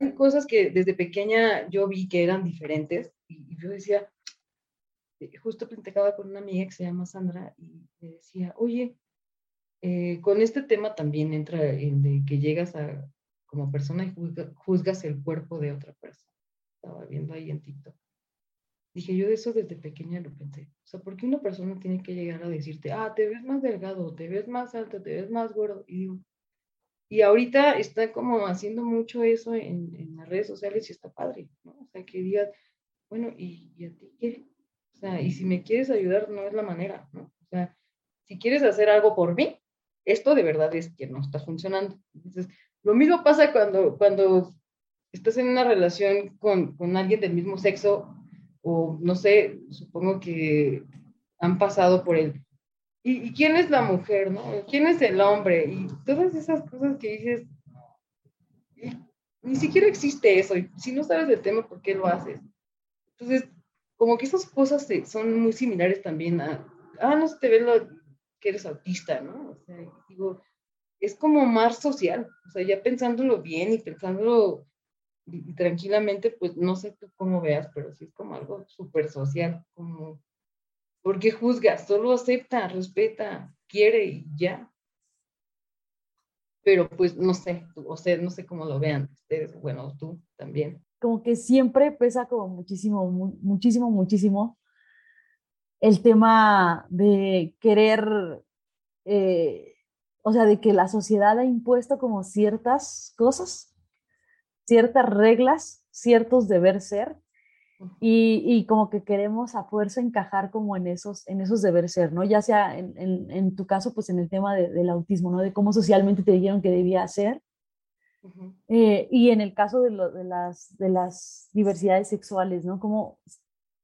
hay cosas que desde pequeña yo vi que eran diferentes, y, yo decía, eh, justo platicaba con una amiga que se llama Sandra, y le decía, oye, eh, con este tema también entra el de que llegas a como persona y juzgas el cuerpo de otra persona. Estaba viendo ahí en TikTok. Dije, yo de eso desde pequeña lo pensé. O sea, ¿por qué una persona tiene que llegar a decirte, ah, te ves más delgado, te ves más alto, te ves más gordo? Y digo, y ahorita está como haciendo mucho eso en, en las redes sociales y está padre, ¿no? O sea, que digas, bueno, ¿y, ¿y, a ti qué? O sea, y si me quieres ayudar, no es la manera, ¿no? O sea, si quieres hacer algo por mí, esto de verdad es que no está funcionando. Entonces, lo mismo pasa cuando, cuando estás en una relación con, con alguien del mismo sexo o no sé, supongo que han pasado por él. ¿Y, quién es la mujer, no? ¿Quién es el hombre? Y todas esas cosas que dices, ni siquiera existe eso. Y si no sabes del tema, ¿por qué lo haces? Entonces, como que esas cosas son muy similares también a, ah, no se te ve lo que eres autista, ¿no? O sea, digo, es como más social, o sea, ya pensándolo bien y pensándolo tranquilamente, pues no sé tú cómo veas, pero sí es como algo súper social, como, porque juzga, solo acepta, respeta, quiere y ya. Pero pues no sé, o sea, no sé cómo lo vean ustedes, bueno, tú también. Como que siempre pesa como muchísimo, muchísimo, muchísimo el tema de querer eh, o sea, de que la sociedad ha impuesto como ciertas cosas, ciertas reglas, ciertos deber ser, y, como que queremos a fuerza encajar como en esos, en esos deber ser, ¿no? Ya sea en, tu caso, pues en el tema del autismo, ¿no? De cómo socialmente te dijeron que debía ser. Eh, y en el caso de, de, las, de las diversidades sexuales, ¿no? Como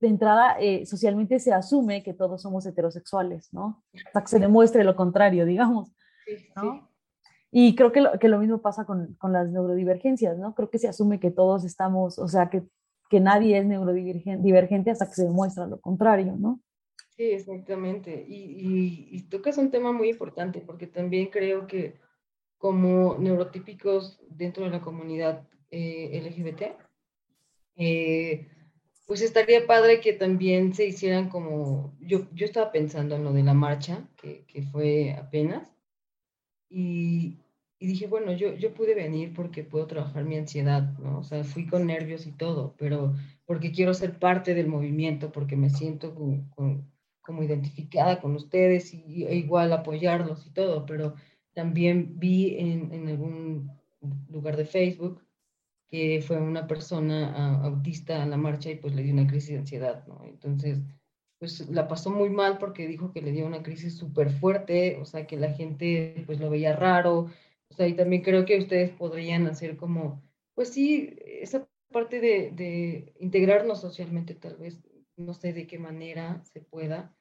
de entrada eh, socialmente se asume que todos somos heterosexuales, ¿no? Hasta que se demuestre lo contrario, digamos. Y creo que lo, que lo mismo pasa con, con, las neurodivergencias, ¿no? Creo que se asume que todos estamos, o sea, que, que nadie es neurodivergente hasta que se demuestra lo contrario, ¿no? Sí, exactamente. Y, y, tocas un tema muy importante porque también creo que como neurotípicos dentro de la comunidad eh, LGBT, eh, pues estaría padre que también se hicieran como, yo, yo estaba pensando en lo de la marcha, que, que fue apenas, y, y, dije, bueno, yo, yo pude venir porque puedo trabajar mi ansiedad, ¿no? O sea, fui con nervios y todo, pero porque quiero ser parte del movimiento, porque me siento como, como, identificada con ustedes y, e igual apoyarlos y todo, pero también vi en, en algún lugar de Facebook que fue una persona uh, autista a la marcha y pues le dio una crisis de ansiedad, ¿no? Entonces, pues la pasó muy mal porque dijo que le dio una crisis súper fuerte, o sea, que la gente pues lo veía raro, o sea, y también creo que ustedes podrían hacer como, pues sí, esa parte de, de integrarnos socialmente tal vez, no sé de qué manera se pueda,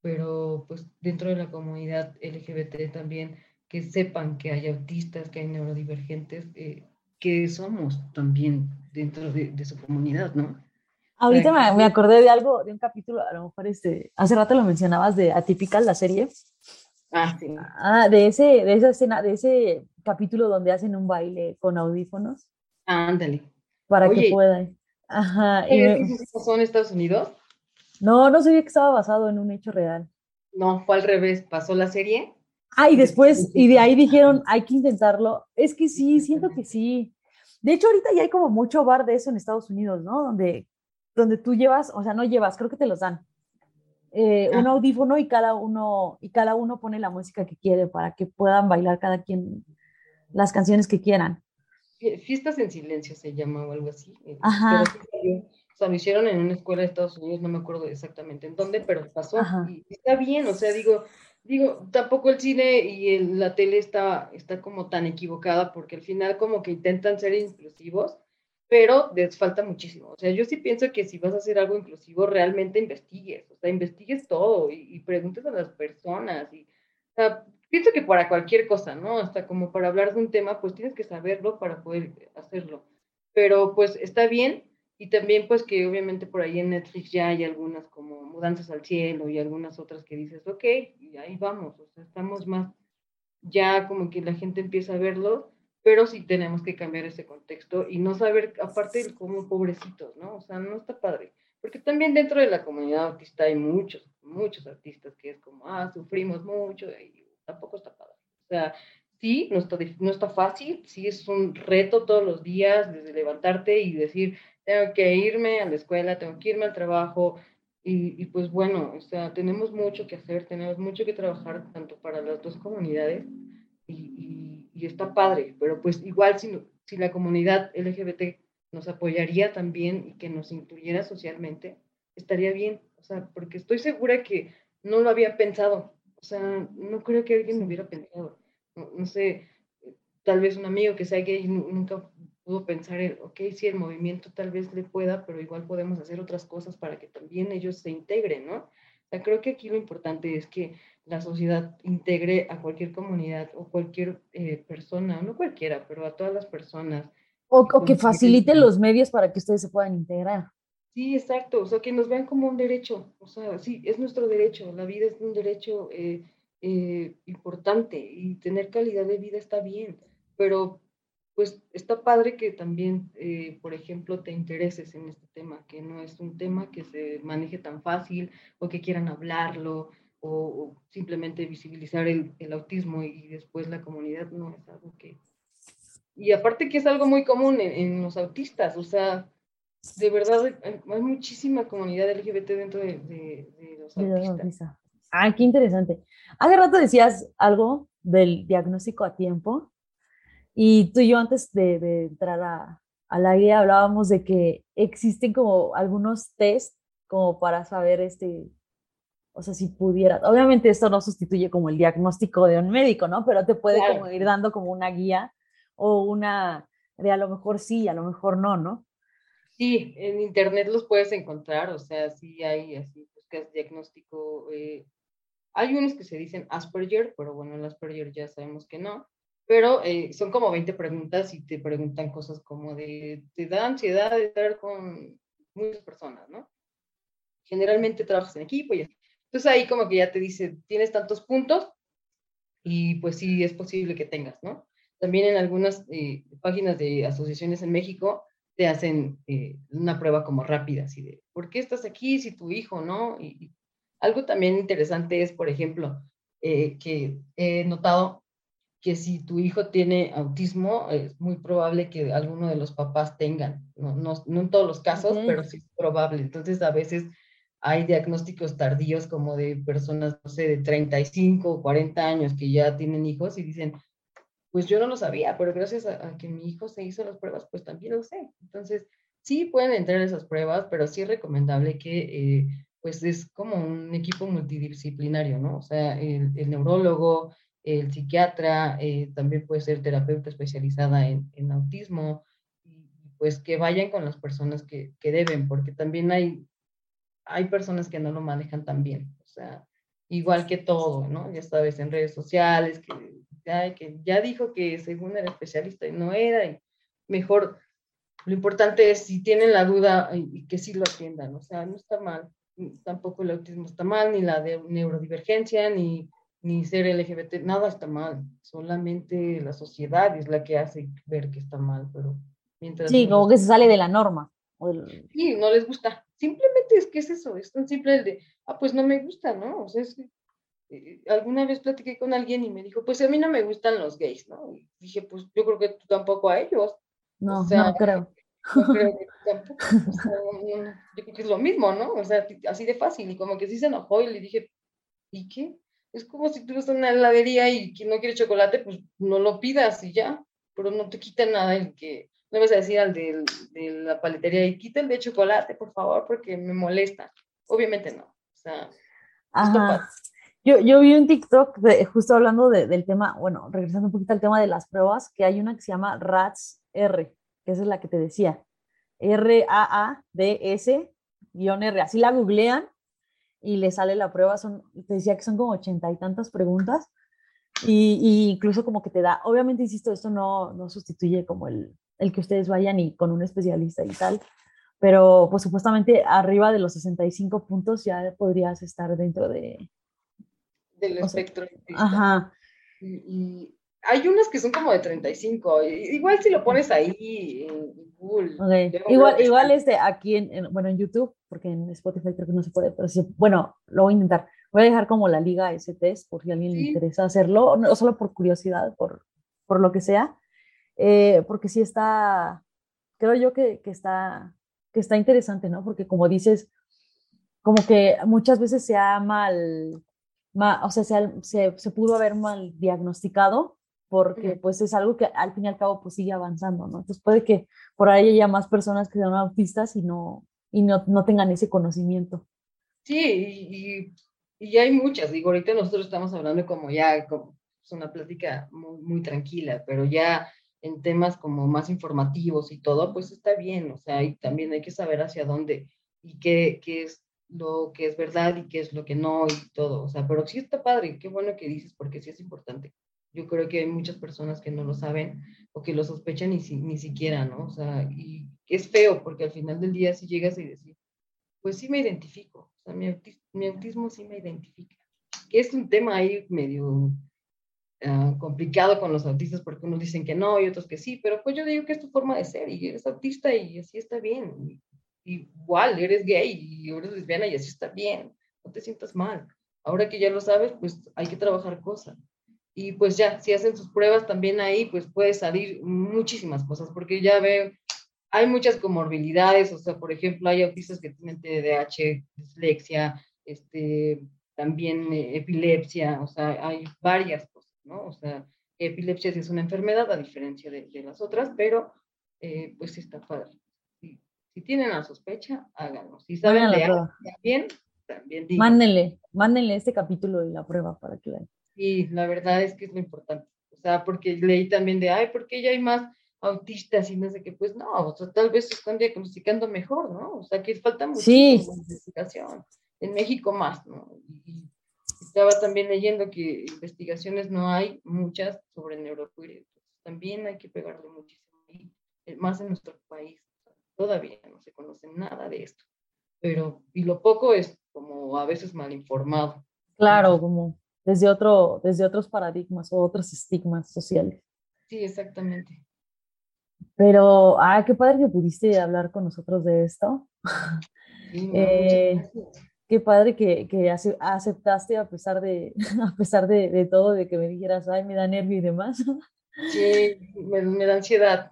pero pues dentro de la comunidad LGBT también que sepan que hay autistas, que hay neurodivergentes, eh, que somos también dentro de, su comunidad, ¿no? Ahorita me, acordé de algo, de un capítulo, a lo mejor este, hace rato lo mencionabas de Atypical, la serie. Ah, sí. Ah, de, ese, de esa escena, de ese capítulo donde hacen un baile con audífonos. ándale. Para que puedan. Ajá. ¿Qué pasó en Estados Unidos? No, no sabía que estaba basado en un hecho real. No, fue al revés. Pasó la serie Ah, y después, y de ahí dijeron, hay que intentarlo. Es que sí, siento que sí. De hecho, ahorita ya hay como mucho bar de eso en Estados Unidos, ¿no? Donde, donde tú llevas, o sea, no llevas, creo que te los dan. Eh, un ah. audífono y cada uno y cada uno pone la música que quiere para que puedan bailar cada quien las canciones que quieran. Fiestas en silencio se llama o algo así. Eh, Ajá. o sea, lo hicieron en una escuela de Estados Unidos, no me acuerdo exactamente en dónde, pero pasó. Y está bien, o sea, digo, digo, tampoco el cine y la tele está, está como tan equivocada porque al final como que intentan ser inclusivos, pero les falta muchísimo. O sea, yo sí pienso que si vas a hacer algo inclusivo, realmente investigues, o sea, investigues todo y, preguntes a las personas. Y, o sea, pienso que para cualquier cosa, ¿no? Hasta como para hablar de un tema, pues tienes que saberlo para poder hacerlo. Pero pues está bien y también pues que obviamente por ahí en Netflix ya hay algunas como Mudanzas al Cielo y algunas otras que dices, ok, y ahí vamos, o sea, estamos más, ya como que la gente empieza a verlo, pero sí tenemos que cambiar ese contexto y no saber, aparte como pobrecitos, ¿no? O sea, no está padre. Porque también dentro de la comunidad autista hay muchos, muchos artistas que es como, ah, sufrimos mucho y tampoco está padre. O sea, sí, no está, no está fácil, sí es un reto todos los días desde levantarte y decir, tengo que irme a la escuela, tengo que irme al trabajo. Y, pues bueno, o sea, tenemos mucho que hacer, tenemos mucho que trabajar tanto para las dos comunidades y, y, está padre, pero pues igual si, si la comunidad LGBT nos apoyaría también y que nos incluyera socialmente, estaría bien, o sea, porque estoy segura que no lo había pensado, o sea, no creo que alguien lo hubiera pensado, no, no sé, tal vez un amigo que sea gay nunca pudo pensar, en, ok, sí, el movimiento tal vez le pueda, pero igual podemos hacer otras cosas para que también ellos se integren, ¿no? O sea, creo que aquí lo importante es que la sociedad integre a cualquier comunidad o cualquier eh, persona, no cualquiera, pero a todas las personas. O, que facilite los medios para que ustedes se puedan integrar. Sí, exacto, o sea, que nos vean como un derecho, o sea, sí, es nuestro derecho, la vida es un derecho eh, eh, importante y tener calidad de vida está bien, pero pues está padre que también, eh, por ejemplo, te intereses en este tema, que no es un tema que se maneje tan fácil o que quieran hablarlo o, simplemente visibilizar el, autismo y después la comunidad, no es algo que... Y aparte que es algo muy común en, los autistas, o sea, de verdad hay, muchísima comunidad LGBT dentro de, los autistas. Ah, qué interesante. Hace rato decías algo del diagnóstico a tiempo y tú y yo antes de, entrar a, a, la guía hablábamos de que existen como algunos test como para saber este, o sea, si pudiera, obviamente esto no sustituye como el diagnóstico de un médico, ¿no? Pero te puede como ir dando como una guía o una de a lo mejor sí, a lo mejor no, ¿no? Sí, en internet los puedes encontrar, o sea, sí hay así, buscas diagnóstico. Eh, hay unos que se dicen Asperger, pero bueno, el Asperger ya sabemos que no pero eh, son como 20 preguntas y te preguntan cosas como de, te da ansiedad de estar con muchas personas, ¿no? Generalmente trabajas en equipo y Entonces ahí como que ya te dice, tienes tantos puntos y pues sí es posible que tengas, ¿no? También en algunas eh, páginas de asociaciones en México te hacen eh, una prueba como rápida, así de, ¿por qué estás aquí si tu hijo, no? Y, algo también interesante es, por ejemplo, eh, que he notado que si tu hijo tiene autismo, es muy probable que alguno de los papás tengan, no, no, no en todos los casos, pero sí es probable. Entonces, a veces hay diagnósticos tardíos como de personas, no sé, de 35 o 40 años que ya tienen hijos y dicen, pues yo no lo sabía, pero gracias a, que mi hijo se hizo las pruebas, pues también lo sé. Entonces, sí pueden entrar esas pruebas, pero sí es recomendable que, eh, pues es como un equipo multidisciplinario, ¿no? O sea, el, neurólogo, el psiquiatra, eh, también puede ser terapeuta especializada en, en, autismo, pues que vayan con las personas que, que deben, porque también hay, hay personas que no lo manejan tan bien, o sea, igual que todo, ¿no? Ya sabes, en redes sociales, que que ya dijo que según era especialista y no era, y mejor, lo importante es si tienen la duda y que sí lo atiendan, o sea, no está mal, tampoco el autismo está mal, ni la de neurodivergencia, ni, ni ser LGBT, nada está mal, solamente la sociedad es la que hace ver que está mal, pero mientras... Sí, como que se sale de la norma. Sí, no les gusta. Simplemente es que es eso, es tan simple el de, ah, pues no me gusta, ¿no? O sea, es eh, alguna vez platiqué con alguien y me dijo, pues a mí no me gustan los gays, ¿no? Y dije, pues yo creo que tú tampoco a ellos. No, no creo. No creo [LAUGHS] que tampoco. yo creo que es lo mismo, ¿no? O sea, así de fácil. Y como que sí se enojó y le dije, ¿y qué? Es como si tú vas a una heladería y quien no quiere chocolate, pues no lo pidas y ya. Pero no te quita nada el que, no vas a decir al de, de la paletería y quita el de chocolate, por favor, porque me molesta. Obviamente no. O sea, Ajá. Yo, yo vi un TikTok de, justo hablando del tema, bueno, regresando un poquito al tema de las pruebas, que hay una que se llama RATS R, que esa es la que te decía. R-A-A-D-S-R. Así la googlean y le sale la prueba. Son, te decía que son como ochenta y tantas preguntas. Y, incluso como que te da, obviamente, insisto, esto no, no sustituye como el, el que ustedes vayan y con un especialista y tal, pero pues supuestamente arriba de los 65 puntos ya podrías estar dentro de, del espectro Ajá. Y, hay unas que son como de 35. Igual si lo pones ahí en Google. Igual, igual este aquí en, bueno, en YouTube, porque en Spotify creo que no se puede, pero sí, bueno, lo voy a intentar. Voy a dejar como la liga ese test por si a alguien le interesa hacerlo, no solo por curiosidad, por, por lo que sea, eh, porque sí está, creo yo que, que, está, que está interesante, ¿no? Porque como dices, como que muchas veces se ha mal o sea, se, se, pudo haber mal diagnosticado porque pues es algo que al fin y al cabo pues sigue avanzando, ¿no? Entonces puede que por ahí haya más personas que sean autistas y no, y no, no tengan ese conocimiento. Sí, y, y, hay muchas, digo, ahorita nosotros estamos hablando como ya, como es una plática muy, muy tranquila, pero ya en temas como más informativos y todo, pues está bien, o sea, y también hay que saber hacia dónde y qué, qué es lo que es verdad y qué es lo que no y todo. O sea, pero sí está padre, qué bueno que dices, porque sí es importante. Yo creo que hay muchas personas que no lo saben o que lo sospechan ni, ni siquiera, ¿no? O sea, y es feo porque al final del día si llegas y decir, pues sí me identifico, o sea, mi, autismo, sí me identifica. Que es un tema ahí medio ah, complicado con los autistas porque unos dicen que no y otros que sí, pero pues yo digo que es tu forma de ser y eres autista y así está bien igual eres gay y eres lesbiana y así está bien, no te sientas mal. Ahora que ya lo sabes, pues hay que trabajar cosas. Y pues ya, si hacen sus pruebas también ahí, pues puede salir muchísimas cosas, porque ya veo, hay muchas comorbilidades, o sea, por ejemplo, hay autistas que tienen TDAH, dislexia, este, también eh, epilepsia, o sea, hay varias ¿no? O sea, epilepsia sí es una enfermedad a diferencia de, de las otras, pero eh, pues sí está padre. Si tienen la sospecha, háganlo. Si saben leer también, también digan. Mándenle, mándenle este capítulo de la prueba para que vean. Sí, la verdad es que es lo importante. O sea, porque leí también de, ay, ¿por qué ya hay más autistas y no sé qué? Pues no, o sea, tal vez se están diagnosticando mejor, ¿no? O sea, que falta muchísima investigación. En México más, ¿no? Y, estaba también leyendo que investigaciones no hay muchas sobre neuroqueer. También hay que pegarle muchísimo, eh, más en nuestro país. Todavía no se conoce nada de esto. Pero, y lo poco es como a veces mal informado. Claro, como desde, otro, desde otros paradigmas o otros estigmas sociales. Sí, exactamente. Pero, ah, qué padre que pudiste hablar con nosotros de esto. Eh, qué padre que, que, aceptaste a pesar de, [LAUGHS] a pesar de, de, todo, de que me dijeras, ay, me da nervio y demás. Sí, me, me da ansiedad.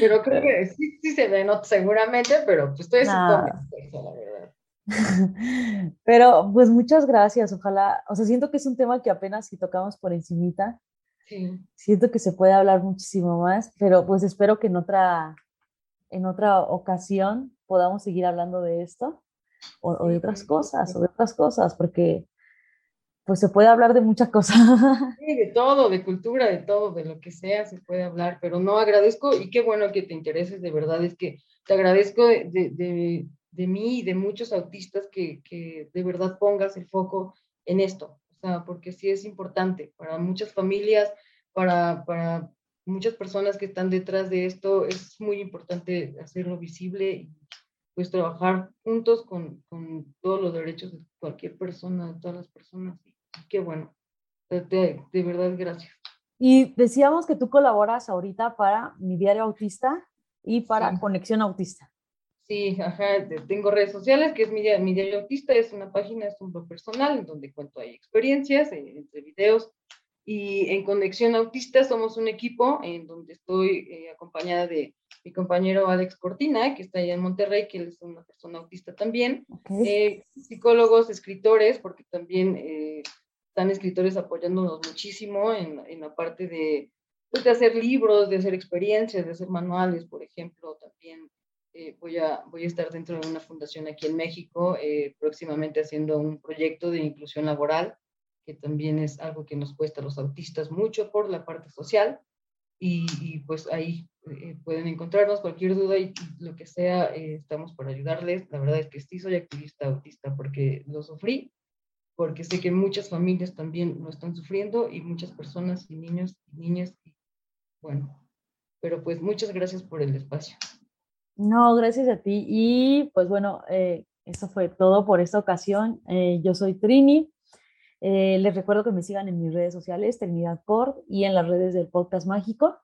Pero creo que [LAUGHS] sí, sí se ve, ¿no? Seguramente, pero pues estoy ah. la verdad. [LAUGHS] Pero pues muchas gracias, ojalá, o sea, siento que es un tema que apenas si tocamos por encimita, sí. siento que se puede hablar muchísimo más, pero pues espero que en otra, en otra ocasión podamos seguir hablando de esto o, de otras cosas, o de otras cosas, porque pues se puede hablar de muchas cosas. [LAUGHS] Sí, de todo, de cultura, de todo, de lo que sea, se puede hablar, pero no agradezco y qué bueno que te intereses, de verdad, es que te agradezco de, de, de, mí y de muchos autistas que, que, de verdad pongas el foco en esto, o sea, porque sí es importante para muchas familias, para, para muchas personas que están detrás de esto, es muy importante hacerlo visible y pues trabajar juntos con, con todos los derechos de cualquier persona, de todas las personas qué bueno. De, verdad, gracias. Y decíamos que tú colaboras ahorita para mi diario autista y para Conexión Autista. Sí, ajá, tengo redes sociales, que es mi, mi diario autista, es una página, es un blog personal, en donde cuento ahí experiencias, eh, entre videos, y en Conexión Autista somos un equipo en donde estoy eh, acompañada de mi compañero Alex Cortina, que está allá en Monterrey, que él es una persona autista también, eh, psicólogos, escritores, porque también están escritores apoyándonos muchísimo en, en la parte de, pues, de hacer libros, de hacer experiencias, de hacer manuales, por ejemplo, también eh, voy, a, voy a estar dentro de una fundación aquí en México, eh, próximamente haciendo un proyecto de inclusión laboral, que también es algo que nos cuesta a los autistas mucho por la parte social. Y, pues ahí eh, pueden encontrarnos cualquier duda y, lo que sea, estamos para ayudarles. La verdad es que sí soy activista autista porque lo sufrí porque sé que muchas familias también lo están sufriendo y muchas personas y niños y niñas. bueno, pero pues muchas gracias por el espacio. No, gracias a ti. Y pues bueno, eh, eso fue todo por esta ocasión. Eh, yo soy Trini. Eh, les recuerdo que me sigan en mis redes sociales, Trinidad Cord, y en las redes del Podcast Mágico.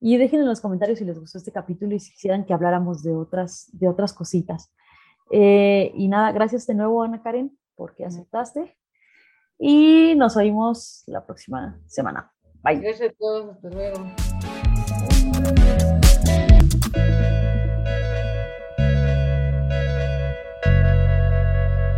Y dejen en los comentarios si les gustó este capítulo y si quisieran que habláramos de otras, de otras cositas. y nada, gracias de nuevo, Ana Karen porque aceptaste. Y nos oímos la próxima semana. Bye. Gracias a todos. Hasta luego.